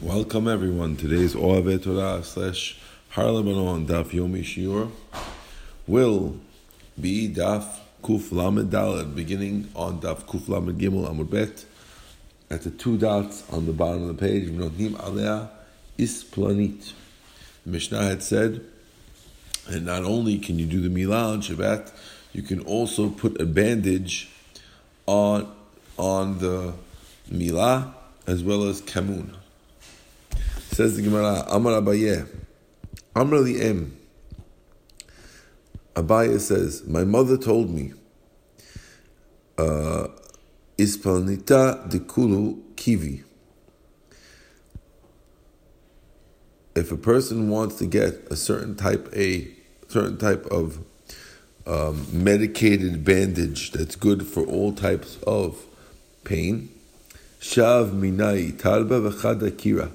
Welcome everyone. Today's Oave Torah slash Har Lebanon Daf Yomi Shiur will be Daf Kuf Lamed Daled, beginning on Daf Kuf Lamed Gimel Amud Bet, at the two dots on the bottom of the page. V'notnim Alea Is Planit. The Mishnah had said, and not only can you do the Milah on Shabbat, you can also put a bandage on on the Milah as well as Kamun. Says the Gemara, Amar Abaye, Amar Li'em. Abaye says, My mother told me, uh, Ispalnita dekulu kivi. If a person wants to get a certain type a certain type of um, medicated bandage that's good for all types of pain, shav minai talba v'chada kira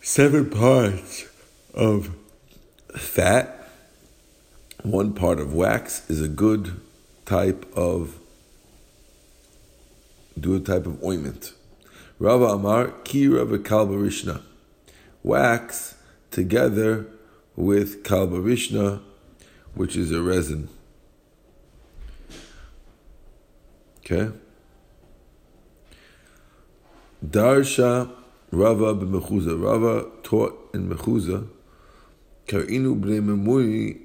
seven parts of fat, one part of wax is a good type of good type of ointment. Rava Amar ki Kira v'kalbarishna, wax together with kalbarishna, which is a resin. Okay. Darsha Rava b'mechuza. Rava taught in mechuza. Karinu b'nei memuri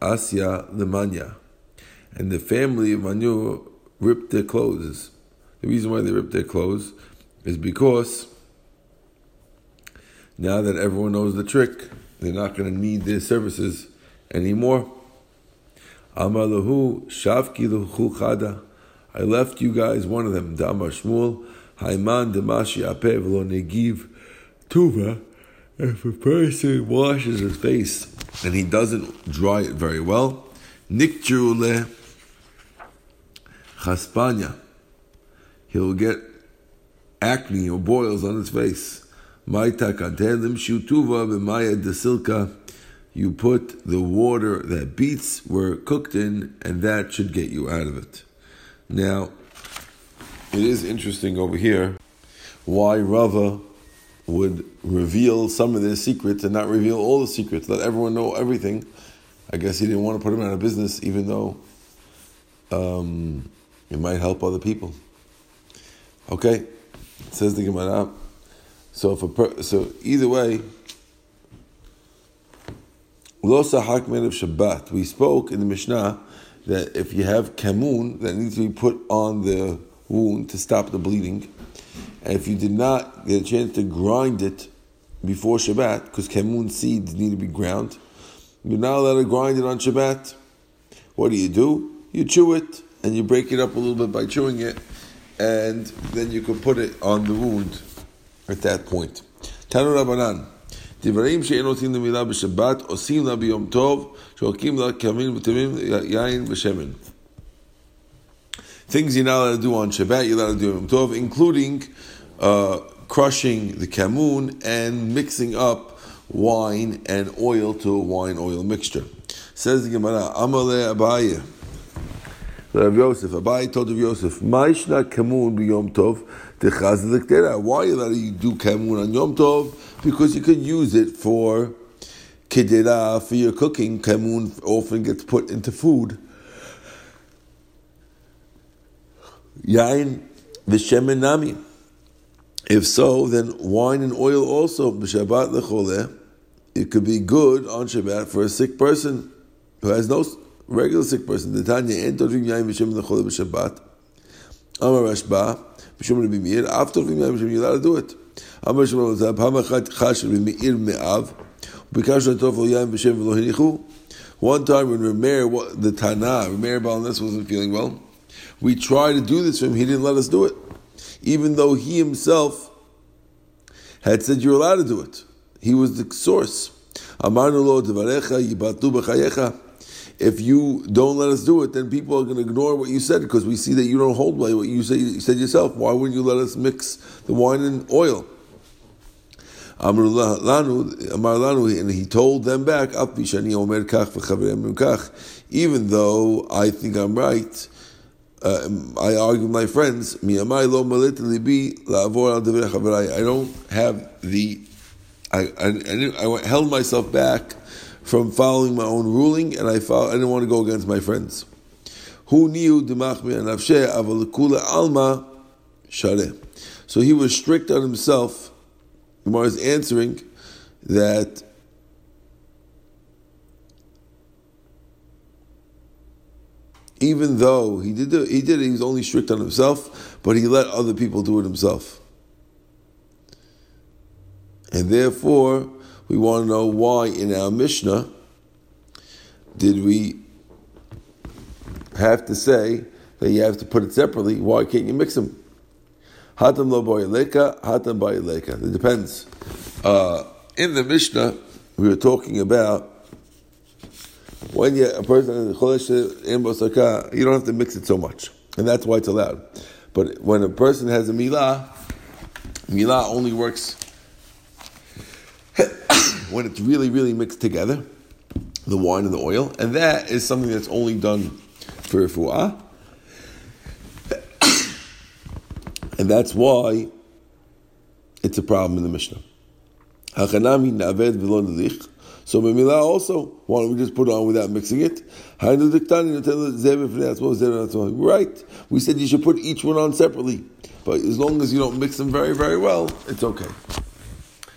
asya lemanya. And the family of Manu ripped their clothes. The reason why they ripped their clothes is because now that everyone knows the trick, they're not going to need their services anymore. Amalahu shavki chada. I left you guys one of them. Damar Shmuel. Haiman demashi apev lo negiv tuva. If a person washes his face and he doesn't dry it very well, nikjuru le chaspanya. He'll get acne or boils on his face. You put the water that beets were cooked in, and that should get you out of it. Now, it is interesting over here why Rava would reveal some of their secrets and not reveal all the secrets, let everyone know everything. I guess he didn't want to put him out of business, even though um, it might help other people. Okay, says the Gemara. So if a per- so either way, losa hakmen of Shabbat. We spoke in the Mishnah that if you have kamun that needs to be put on the wound to stop the bleeding. And if you did not get a chance to grind it before Shabbat, because kamun seeds need to be ground, you're not allowed to grind it on Shabbat. What do you do? You chew it and you break it up a little bit by chewing it, and then you can put it on the wound at that point. Tanu Rabbanan. דברים שאין עושים למילה בשבת, עושים לה ביום טוב, שורקים לה קמין וטמאים, יין ושמן. Things you're not allowed to do on Shabbat, you're allowed to do on Yom Tov, including uh, crushing the kamun and mixing up wine and oil to a wine oil mixture. Says the Gemara, Amale Abaye. Rav Yosef, Abaye told Rav Yosef, Maishna kamun b'yom tov, why are you allowed to do kamun on Yom Tov? Because you could use it for kedera, for your cooking. Kamun often gets put into food. Yain v'shemen nami. If so, then wine and oil also b'Shabbat lecholeh. It could be good on Shabbat for a sick person who has no regular sick person. The Tanya en tovim yain v'shemen lecholeh b'Shabbat. Amar Rashba Rabbi Meir. After yain v'shemen, you're allowed to do it. Amar Chash Rabbi Meir me'av. Yain v'shem v'lo hinichu. One time when Rameir, the Tana, Rameir Balnes wasn't feeling well. We tried to do this for him, he didn't let us do it. Even though he himself had said you're allowed to do it. He was the source. If you don't let us do it, then people are going to ignore what you said because we see that you don't hold by what you, say, you said yourself. Why wouldn't you let us mix the wine and oil? And he told them back, even though I think I'm right, uh, I argue with my friends, I don't have the, I, I, I, held myself back from following my own ruling, and I, followed, I didn't want to go against my friends. Who knew alma So he was strict on himself. Gemara is answering that even though he did it, he did it, he was only strict on himself, but he let other people do it himself. And therefore, we want to know why in our Mishnah did we have to say that you have to put it separately. Why can't you mix them? Hatam lo boyaleka, hatam boyaleka. It depends. Uh, in the Mishnah, we were talking about when you, a person you don't have to mix it so much, and that's why it's allowed. But when a person has a milah, milah only works when it's really, really mixed together, the wine and the oil, and that is something that's only done for refuah. and that's why it's a problem in the Mishnah. So Mimila also, why don't we just put it on without mixing it? Right. We said you should put each one on separately. But as long as you don't mix them very, very well, it's okay.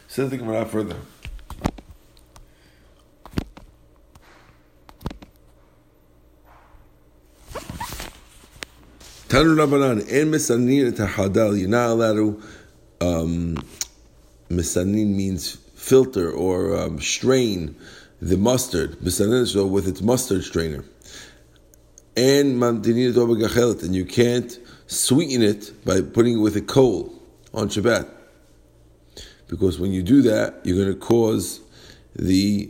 So think about that further. Tanu Rabbanan, and Misanin Tahadal, you're not allowed to, um, Misanin means filter or um, strain the mustard, with its mustard strainer. And and you can't sweeten it by putting it with a coal on Shabbat. Because when you do that, you're going to cause the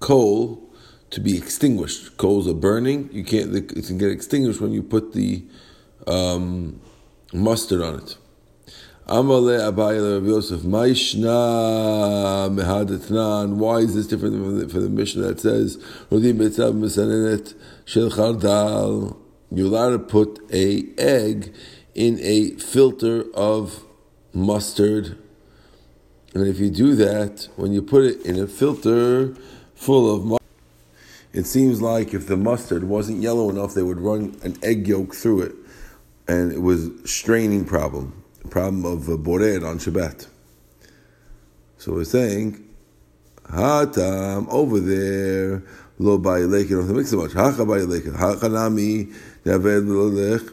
coal to be extinguished. Coals are burning. You can't. It can get extinguished when you put the um, mustard on it. Amale Abayla Rabbi Yosef Maishna Mehadatnan. Why is this different from the, from the Mishnah that says Rodim Betzav Mesanenet Shel Chardal? You're allowed to put a egg in a filter of mustard, and if you do that, when you put it in a filter full of mustard, it seems like if the mustard wasn't yellow enough, they would run an egg yolk through it, and it was straining problem, problem of uh, on Shabbat. So we're saying, hatam over there lo bayilek. You don't have to mix it much. Hacha bayilek. Hachanami yaved lolech.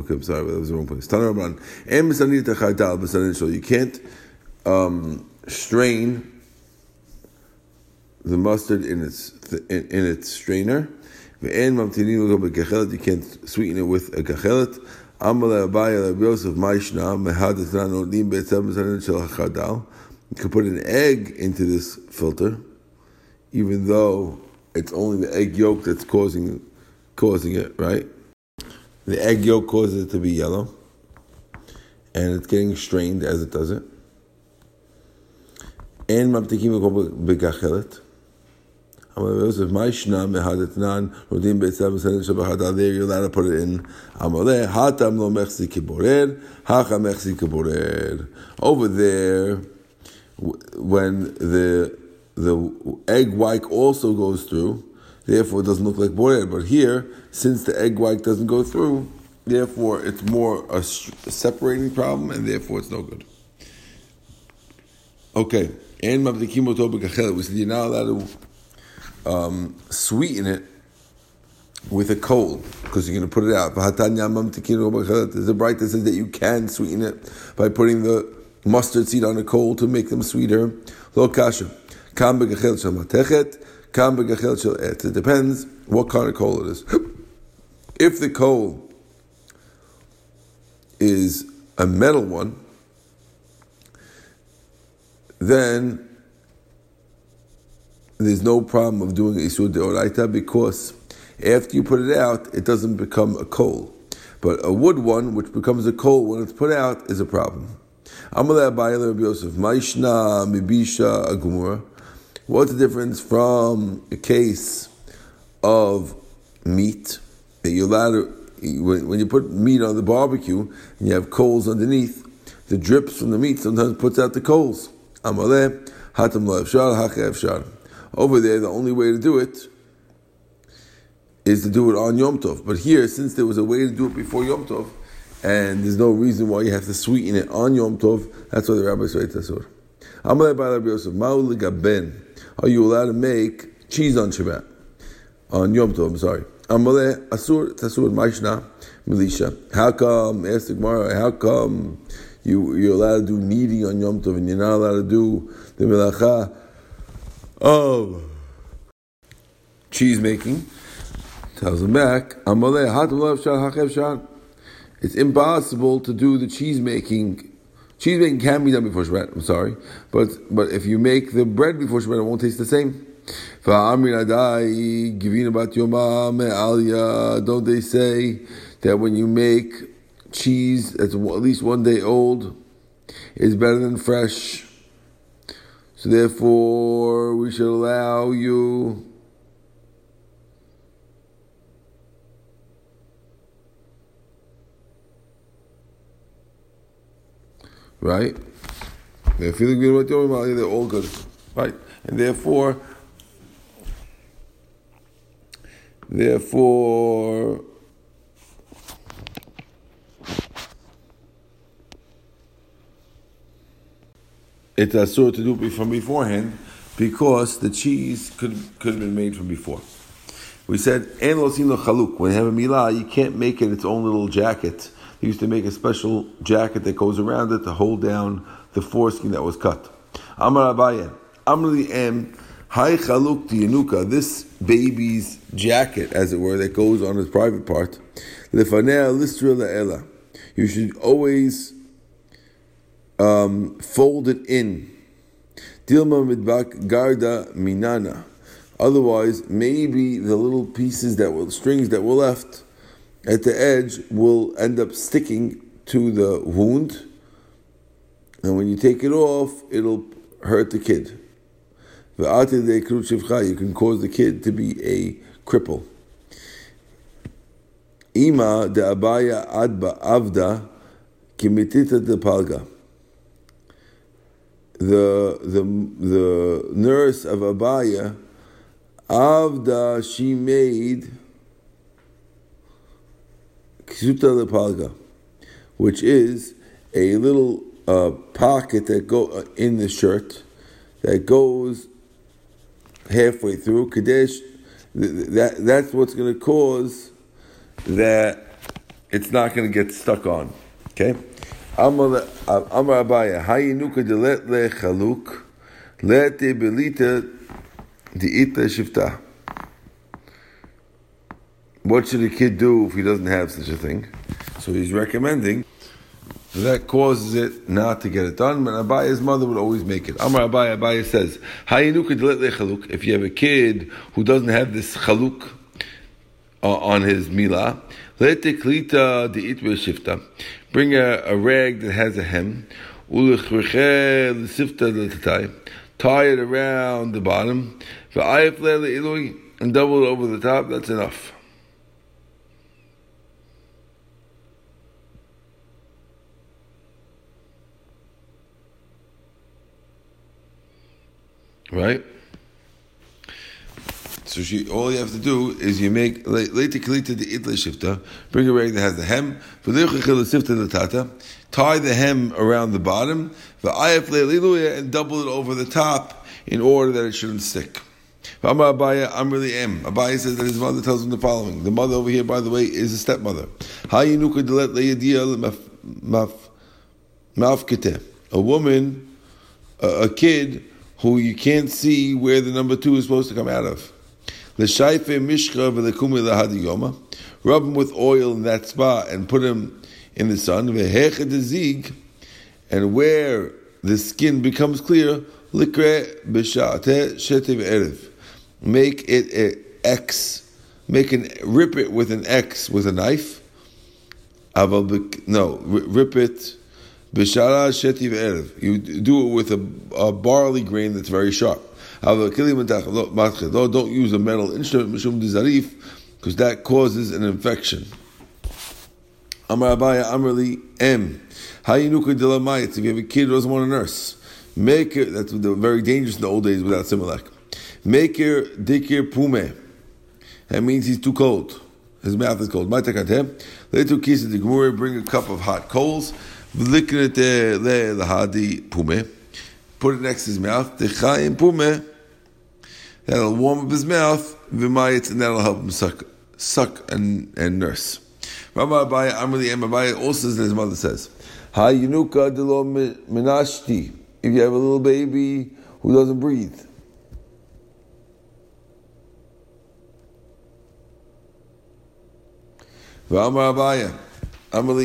Okay, I'm sorry, that was the wrong place. Tanaraban. And you can't um, strain the mustard in its in, in its strainer. You can't sweeten it with a gachelet. You can put an egg into this filter, even though it's only the egg yolk that's causing causing it, right? The egg yolk causes it to be yellow, and it's getting strained as it does it. And begachelet. There you're allowed to put it in Over there, when the the egg white also goes through, therefore it doesn't look like bored. But here, since the egg white doesn't go through, therefore it's more a separating problem, and therefore it's no good. Okay, and we said you're not allowed to um, sweeten it with a coal because you're going to put it out. There's a Braita that says that you can sweeten it by putting the mustard seed on a coal to make them sweeter. Lo kasha. It depends what kind of coal it is. If the coal is a metal one, then there's no problem of doing Isur Deoraita because after you put it out, it doesn't become a coal. But a wood one, which becomes a coal when it's put out, is a problem. Amalei Yosef, Maishna Mibisha Agumura. What's the difference from a case of meat that you're when you put meat on the barbecue and you have coals underneath, the drips from the meat sometimes puts out the coals. Over there, the only way to do it is to do it on Yom Tov. But here, since there was a way to do it before Yom Tov, and there's no reason why you have to sweeten it on Yom Tov, that's why the rabbis say Tasur. Are you allowed to make cheese on Shabbat? On Yom Tov, I'm sorry. Amaleh Asur Tasur Maishna Milisha. How come, ask the Gemara, how come you, you're allowed to do kneading on Yom Tov and you're not allowed to do the melacha of cheese making? Tells him back, it's impossible to do the cheese making. Cheese making can be done before Shabbat, I'm sorry. But but if you make the bread before Shabbat, it won't taste the same. Don't they say that when you make cheese that's at least one day old is better than fresh? So therefore, we should allow you right? They're feeling good about Yom Mali, they're all good, right? And therefore, therefore, it's a sort to do from beforehand because the cheese could could have been made from before. We said, "En chaluk." When you have a milah, you can't make it its own little jacket They used to make a special jacket that goes around it to hold down the foreskin that was cut. Amar Abaye, Amrli Em, Hai Chaluk Yanuka, this baby's jacket, as it were, that goes on his private part. Lefanea Listra La'ela. You should always um, fold it in. Dilma Midbak Garda Minana. Otherwise, maybe the little pieces that were strings that were left at the edge will end up sticking to the wound, and when you take it off, it'll hurt the kid. You can cause the kid to be a cripple. Ima de abaya adba avda kimitita de palga. The, the, the nurse of Abaya, Avda, she made Kisuta lepalga, which is a little uh, pocket that go uh, in the shirt that goes halfway through. Kadesh, that, that's what's going to cause that it's not going to get stuck on. Okay? Amar Abaya, Hayinuka de let le chaluk, let belita de ita shifta. What should a kid do if he doesn't have such a thing? So he's recommending that causes it not to get it done. But Abaya's mother would always make it. Amar Abaya, Abaya says, If you have a kid who doesn't have this chaluk uh, on his milah, let the klita itvay shifta. bring a, a rag that has a hem, tie it around the bottom, and double it over the top, that's enough. Right? So she, all you have to do is you make later kalita the itla shifta, bring a rag that has the hem, the tata, tie the hem around the bottom, and double it over the top in order that it shouldn't stick. Abaya, I'm really am. Abaya says that his mother tells him the following. The mother over here, by the way, is a stepmother. A woman, a kid who you can't see where the number two is supposed to come out of. Rub him with oil in that spot and put him in the sun. And where the skin becomes clear, make it an X, make an rip it with an X with a knife. No, rip it B'shara shetiv erev. You do it with a, a, barley grain that's very sharp. Don't use a metal instrument, mishum dizarif, because that causes an infection. Amar Abaya Amrli M. Hayinuka Dilamayat. If you have a kid who doesn't want a nurse, make it, that's very dangerous in the old days without Similac. Make your dikir pume. That means he's too cold. His mouth is cold. Ma'takatem. Later kisa the gemura bring a cup of hot coals. V'liknet le lahadi pume. Put it next to his mouth. Techayim pume. That'll warm up his mouth. V'mayit and that'll help him suck, suck and, and nurse. Rabbi Abaya Amrli Abaya also says, his mother says, Ha delo minashti. If you have a little baby who doesn't breathe.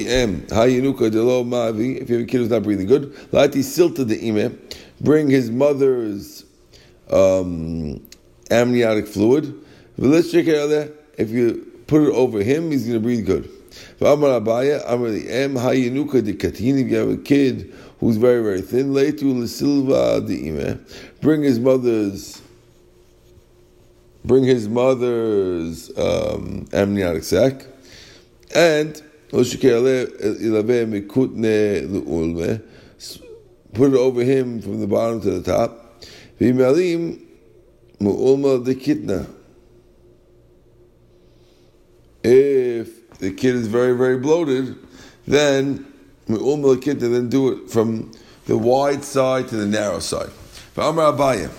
Em. Delo. If you have a kid who's not breathing good. Lati silta de ime. Bring his mother's um, amniotic fluid. but let's check out that If you put it over him, he's going to breathe good. V'amar Abaya, Amar the Em Hayinuka de Katin. If you have a kid who's very very thin, Leitu Lesilva de Ime. Bring his mother's. Bring his mother's um, amniotic sac, and put it over him from the bottom to the top. Mu'ulma de kitna. If the kid is very, very bloated, then kid to then do it from the wide side to the narrow side. Amar Abaya.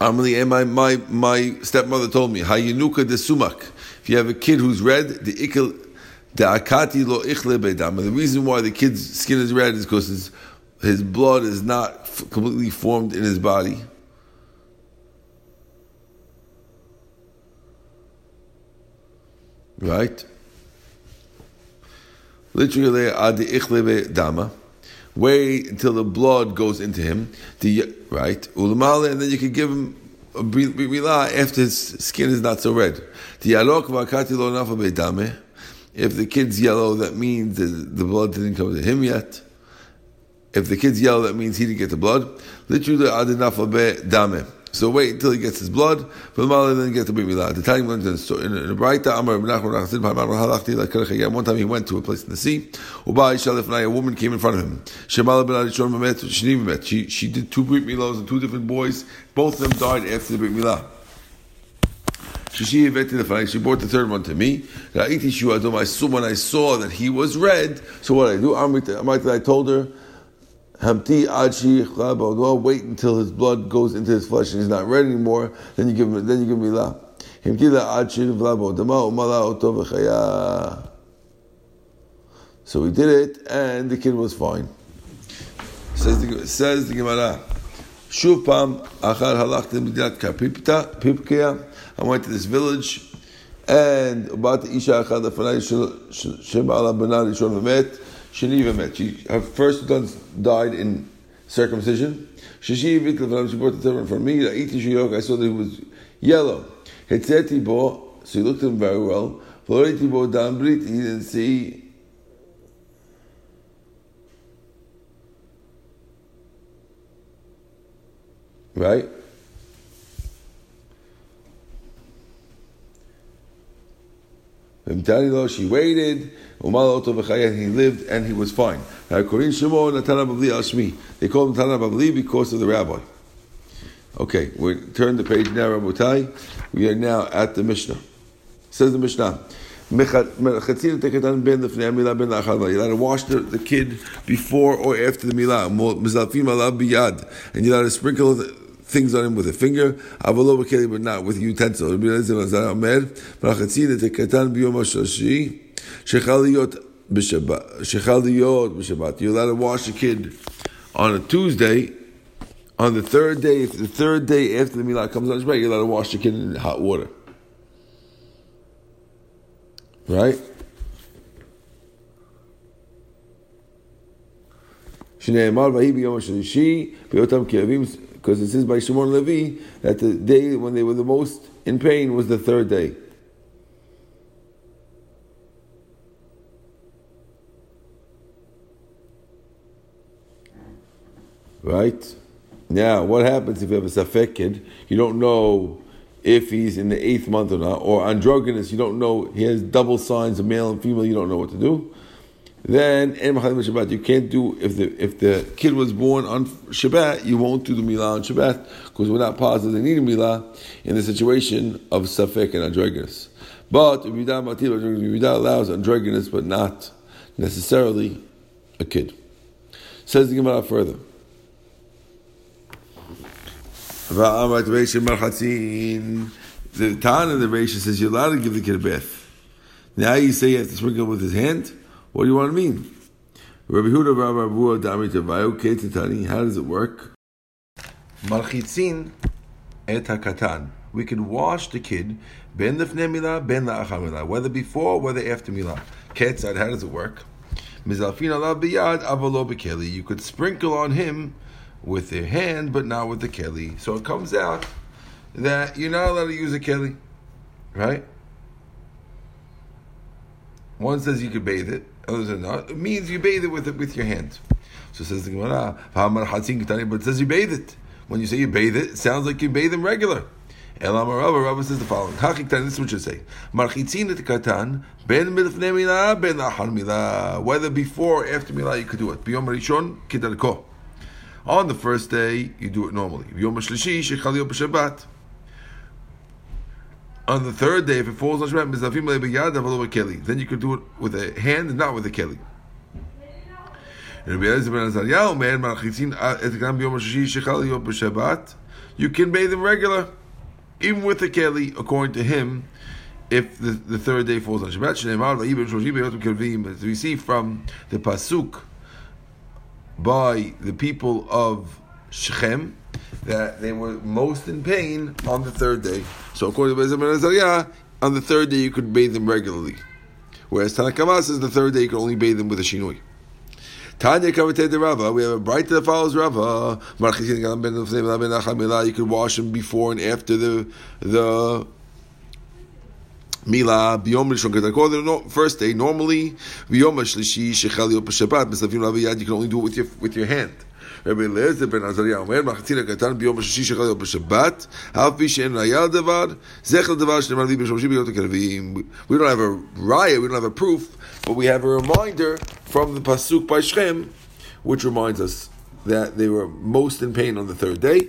My, my, my stepmother told me, Hayinuka de sumak. If you have a kid who's red, the ikil, the akati lo ichle bedam. The reason why the kid's skin is red is because his, his blood is not completely formed in his body. Right? Literally, adi ichlebe dama. Wait until the blood goes into him. Right, ulamale, and then you can give him a milah after his skin is not so red. If the kid's yellow, that means the, the blood didn't come to him yet. If the kid's yellow, that means he didn't get the blood. Literally, adi dame. So wait until he gets his blood, and then get the brit milah. The time went in a Braita, Amar One time he went to a place in the sea. A woman came in front of him. She she did two brit milos and two different boys. Both of them died after the brit milah. She brought the third one to me. I saw when I saw that he was red. So what I do? I told her Hamti achi wait until his blood goes into his flesh and he's not red anymore. Then you give him. Then you give milah. So we did it, and the kid was fine. Says the says the Gemara. Pam achar halachtim b'dirat kapipta pipkea. I went to this village, and about the isha achar the fanay shebala benari met. Shani met. She, her first son died in circumcision. She brought the one for me. I saw that he was yellow. bo, so he looked at him very well. bo He didn't see right? She waited. He lived and he was fine. They call him Tana Bavli because of the rabbi. Okay, we turn the page now, Rabotai. We are now at the Mishnah. Says the Mishnah. You're allowed to wash the, the kid before or after the milah. And you're allowed to sprinkle things on him with a finger, I will lobby but not with utensil. You're allowed to wash a kid on a Tuesday. On the third day, the third day after the milah comes on Shabbat, you're allowed to wash the kid in hot water. Right? Because it says by Shimon Levi that the day when they were the most in pain was the third day. Right? Now, what happens if you have a safek kid? You don't know if he's in the eighth month or not, or on androgynous, you don't know, he has double signs of male and female, you don't know what to do. Then, Shabbat, you can't do, if the if the kid was born on Shabbat, you won't do the Milah on Shabbat, because we're not positive they need a Milah in the situation of Safek and androgynous. But if Yehuda allows androgynous, but not necessarily a kid. Says the Gemara further. The Tan of the Reisha says you're allowed to give the kid a bath. Now you say you have to sprinkle with his hand. What do you want to mean? Rabbi Huda Rabbi Dami Tavayu Ketatani. How does it work? Malchitzin et hakatan. We can wash the kid ben lefnei milah ben la'achar whether before whether after milah. Ketzad. How does it work? Mizalfin alav biyad avalo bekeli. You could sprinkle on him with their hand, but not with the keli. So it comes out that you're not allowed to use a keli, right? One says you could bathe it. Oh, it means you bathe it with it with your hand. So says the Gemara, but it says you bathe it. When you say you bathe it, it sounds like you bathe him regular. Elam Rava, Rava says the following. This is what you say. Marchitzin et katan, ben milfne milah, ben lachar milah. Whether before or after milah you could do it. Biyom rishon, kidarko. On the first day, you do it normally. Yom Shlishi, Shechal Shabbat. On the third day, if it falls on Shabbat, then you can do it with a hand and not with a keli. Oh, uh, you can bathe him regular, even with the keli, according to him, if the, the third day falls on Shabbat. We see from the Pasuk by the people of Shechem that they were most in pain on the third day. So according to Bezim Azariah, on the third day you could bathe them regularly. Whereas Tanakama says the third day you could only bathe them with a shinui. Tanya Kavate de Rava, we have a Braita that follows Rava. You could wash them before and after the the Mila biyom rishon because the first day normally biyom shlishi shechal yom b'Shabbat b'savim laviyad you can only do it with your with your hand. Rabbi Eliezer ben Azariah Omer machatzin הקטן ביום השישי שחל יום בשבת אף פי שאין ראיה לדבר זכר לדבר שנאמר לי בשלושים ביום הכלבים We don't have a raya, we don't have a proof but we have a reminder from the pasuk by Shem which reminds us that they were most in pain on the third day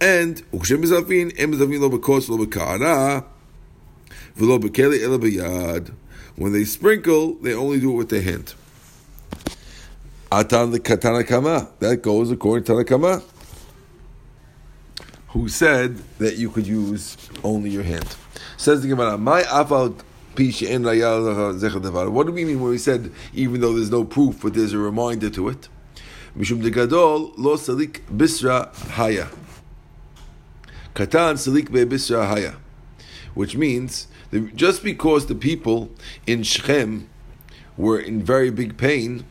and וכשהם מזלפין הם מזלפין לא בכוס לא בקערה when they sprinkle, they only do it with their hand. Atan the katana kama. That goes according to Tanakama, who said that you could use only your hand. Says the Gemara, my afal what do we mean when we said even though there's no proof, but there's a reminder to it? Mishum de gadol lo salik bisra haya. Katan salik be bisra haya, which means just because the people in Shechem were in very big pain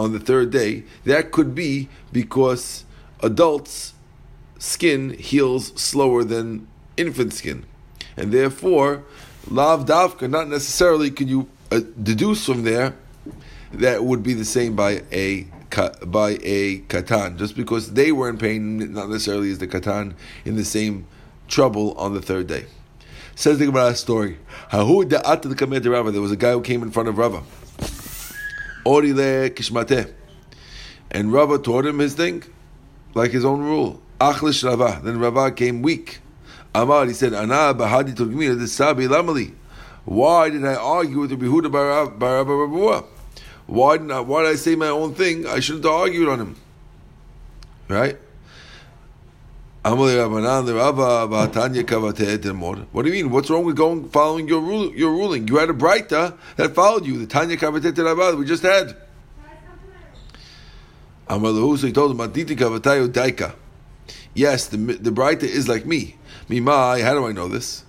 on the third day, that could be because adults' skin heals slower than infant skin. And therefore, lav davka, not necessarily can you uh, deduce from there that would be the same by a by a katan, just because they were in pain, not necessarily is the katan in the same trouble on the third day. Says the Gemara story. There was a guy who came in front of Rava. Orile kishmate. And Rava taught him his thing, like his own rule. Achlish Rava. Then Rava came weak. Amar, he said, Ana bahadi turgmina sabi lamali. Why did I argue with Rabbi Huda Barabba Why did I, why did I say my own thing? I shouldn't have argued on him. Right? What do you mean? What's wrong with going following your rule, your ruling? You had a Braita that followed you. The Tanya Kavatet Rabba we just had. So he told him, Daika. Yes, the the Braita is like me. Mimai, how do I know this?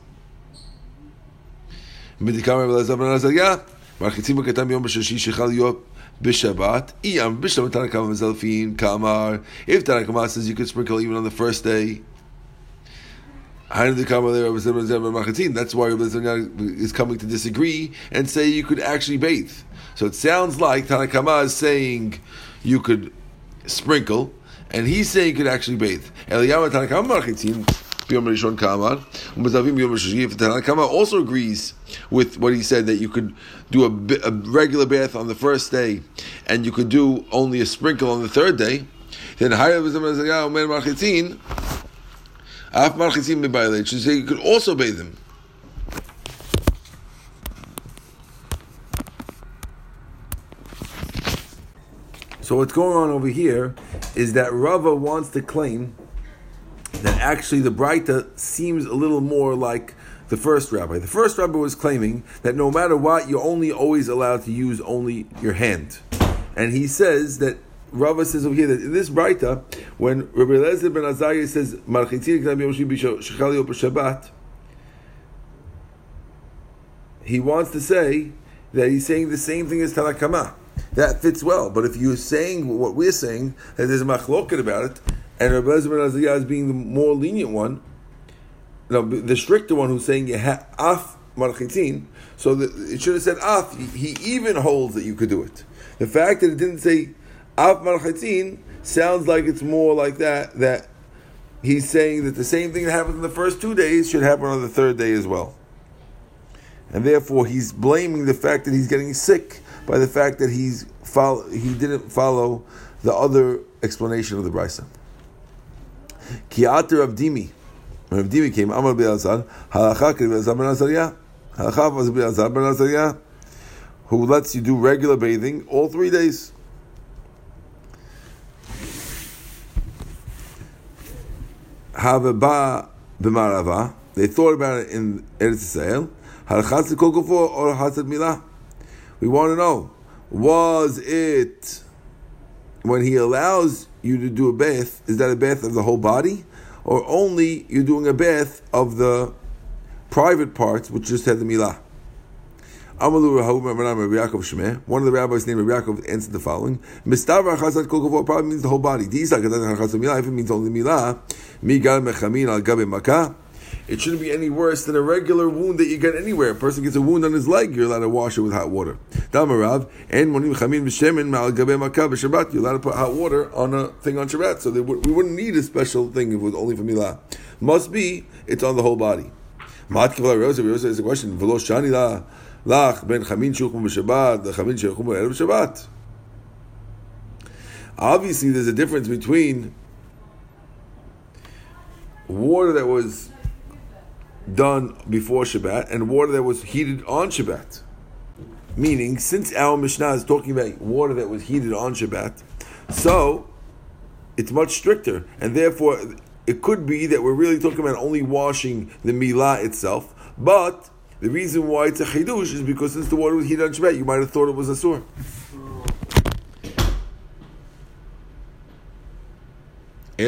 B'Shabbat. Iyam B'Shabbat Tanakama Zelfin Kamar. If Tanakama says you could sprinkle even on the first day. That's why Rabbi is coming to disagree and say you could actually bathe. So it sounds like Tanakama is saying you could sprinkle, and he's saying you could actually bathe. Eliyahu Tanakam Marchitzin. Tanakama also agrees with what he said that you could do a, a, regular bath on the first day, and you could do only a sprinkle on the third day. Then Af Marchitzin Mebaylet. So you could also bathe them. So what's going on over here is that Rava wants to claim that actually the Breita seems a little more like the first rabbi. The first rabbi was claiming that no matter what, you're only always allowed to use only your hand. And he says that Rava says over here that in this Breita, when Rabbi Lezer ben Azariah says he wants to say that he's saying the same thing as Tanakama that fits well. But if you're saying what we're saying, that there's a machloket about it, and Rabbi Aziyah is being the more lenient one, no, the stricter one who's saying af marchitzin, so the, it should have said af. He, even holds that you could do it. The fact that it didn't say af marchitzin sounds like it's more like that. That he's saying that the same thing that happened in the first two days should happen on the third day as well. And therefore, he's blaming the fact that he's getting sick by the fact that he's follow, he didn't follow the other explanation of the brisa. Kiater of Dimi. Dimi came, Amar Be'azar, halacha Be'azar ben Azariah. Halacha was Be'azar ben Azariah, who lets you do regular bathing all three days. Havaba b'marava. They thought about it in Eretz Yisrael. Halachat kol or halachat milah. We want to know, was it when he allows you to do a bath, is that a bath of the whole body? Or only you're doing a bath of the private parts, which just had the milah? One of the rabbis named Rabbi Yaakov answered the following: "Mistavar chazat kol probably means the whole body. If it means only milah, mi gal mechamin al gabe makah it shouldn't be any worse than a regular wound that you get anywhere. A person gets a wound on his leg, you're allowed to wash it with hot water. Damarav, and monim chamin b'shemin ma'al gabe makah b'shabbat, you're allowed to put hot water on a thing on Shabbat. So would, we wouldn't need a special thing if it was only for milah. Must be, it's on the whole body. Rosa, Rosa has a question, v'lo shani la, lach ben chamin shuchum chamin shuchum b'shabbat. Obviously, there's a difference between water that was done before Shabbat and water that was heated on Shabbat. Meaning, since our Mishnah is talking about water that was heated on Shabbat, so it's much stricter, and therefore it could be that we're really talking about only washing the milah itself. But the reason why it's a chidush is because since the water was heated on Shabbat, you might have thought it was a sur.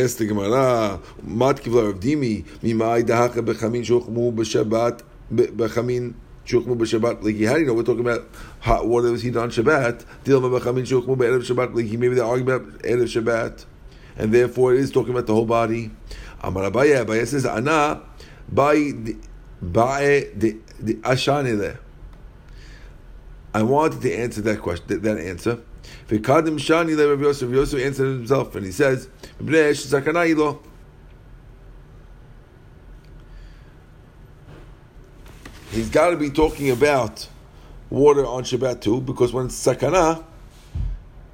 Ask the Gemara, Mat Kivlar of Dimi, Mimai Dahaka Bechamin Shochmu B'Shabbat, Bechamin Shukmu b'Shabbat liki. How do you know we're talking about hot water was heated on Shabbat? Dilma b'chamin shukmu b'erev Shabbat liki. Maybe they're arguing about erev Shabbat, and therefore it is talking about the whole body. Amar Abaye, Abaye says, Ana the the ashanile. I wanted to answer that question, that answer. V'kadim shani le Rav Yosef. Yosef answered himself, and he says, He's got to be talking about water on Shabbat too, because when it's sakana,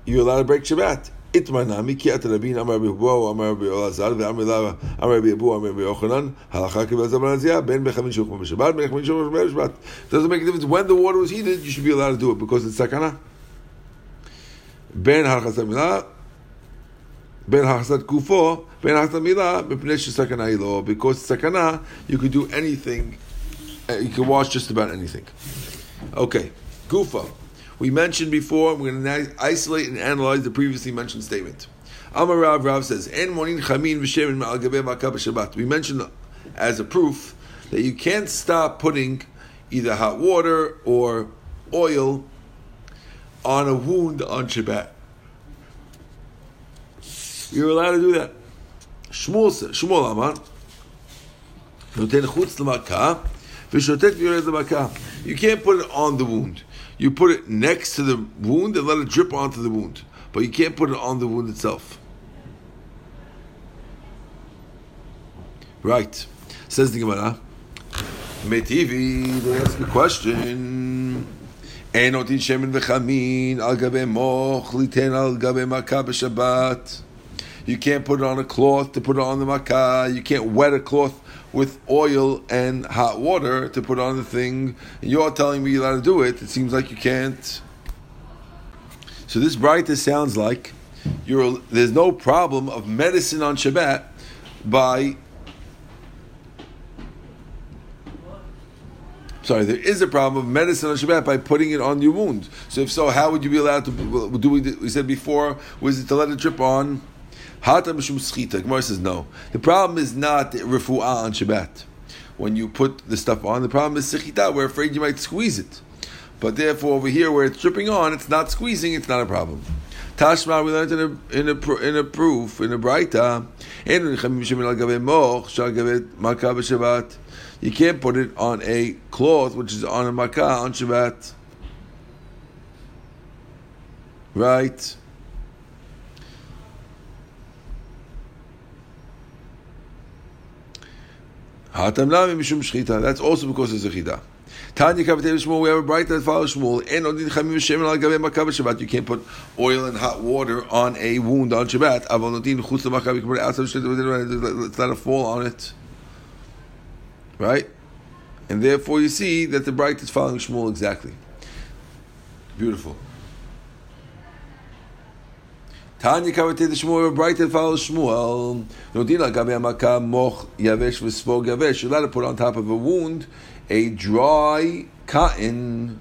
you're allowed to break Shabbat. Itmana miki at rabin amar bihu amar bi olazar ve amar lava amar bi abu amar bi yochanan halacha zamanazia ben bechavin shukma b'shabbat ben bechavin shukma b'shabbat. Doesn't make a difference when the water was heated. You should be allowed to do it because it's sakana. Ben halachas milah ben hachasat kufo, ben hachasat milah, mepnei sakana ilo. Because sakana, you could do anything. Uh, you can wash just about anything. Okay, gufa. We mentioned before. We're going to isolate and analyze the previously mentioned statement. Amar Rav Rav says, "En monin chamin v'shemin ma'al gabei Shabbat." We mentioned as a proof that you can't stop putting either hot water or oil on a wound on Shabbat. You're allowed to do that. Shmuel says, Shmuel Amar, Noten chutz l'makah, v'shotet v'yorez l'makah. You can't put it on the wound. You put it next to the wound and let it drip onto the wound. But you can't put it on the wound itself. Right. Says the Gemara, Metivi, they ask a question. אין נותן שמן וחמין על גבי מוח, ליתן על גבי מכה בשבת. You can't put it on a cloth to put it on the makah. You can't wet a cloth with oil and hot water to put on the thing. And You're telling me you're allowed to do it. It seems like you can't. So this Braita sounds like there's no problem of medicine on Shabbat by sorry, there is a problem of medicine on Shabbat by putting it on your wound. So if so, how would you be allowed to do? We, we said before, was it to let it drip on? Hata mishum sechita. Gemara says no. The problem is not refuah on Shabbat. When you put the stuff on, the problem is sechita. We're afraid you might squeeze it. But therefore, over here where it's dripping on, it's not squeezing. It's not a problem. Tashma, we learned in a in a, in a proof in a Braita. You can't put it on a cloth which is on a makkah on Shabbat. Right. That's also because it's a chida. Tanya Kavatei Shmuel, we have a Braita that follows Shmuel. And the Chamim Shem al Gavei Makav Shabbat, you can't put oil and hot water on a wound on Shabbat. Avon Notin Chutz Makav, you can put it outside Shabbat, let's let it fall on it. Right? And therefore you see that the Braita is following Shmuel exactly. Beautiful. Tanya Kavatei the Shmuel, Braita that follows Shmuel. Nodina Gavei Makav Moch Yavesh V'Svog Yavesh. You're allowed to put on top of a wound a dry cotton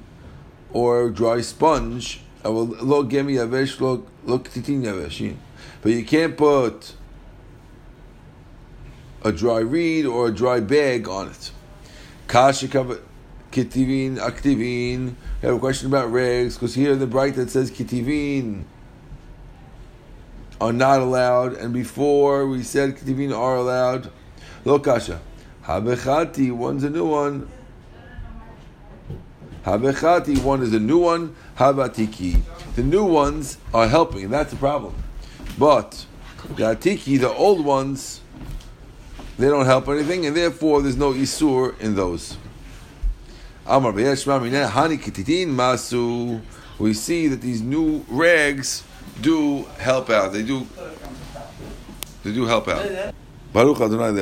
or dry sponge. I will look gemi yavesh, look titin yavesh. But you can't put a dry reed or a dry bag on it. Kasha kitivin aktivin. I have a question about regs because here in the Braita that says kitivin are not allowed, and before we said kitivin are allowed. Lo kasha. Habechati, one's a new one. Habechati, one is a new one. Habatiki. The new ones are helping, and that's the problem. But the Atiki, the old ones, they don't help anything, and therefore there's no Isur in those. We see that these new rags do help out. They do. They do help out. Baruch Adonai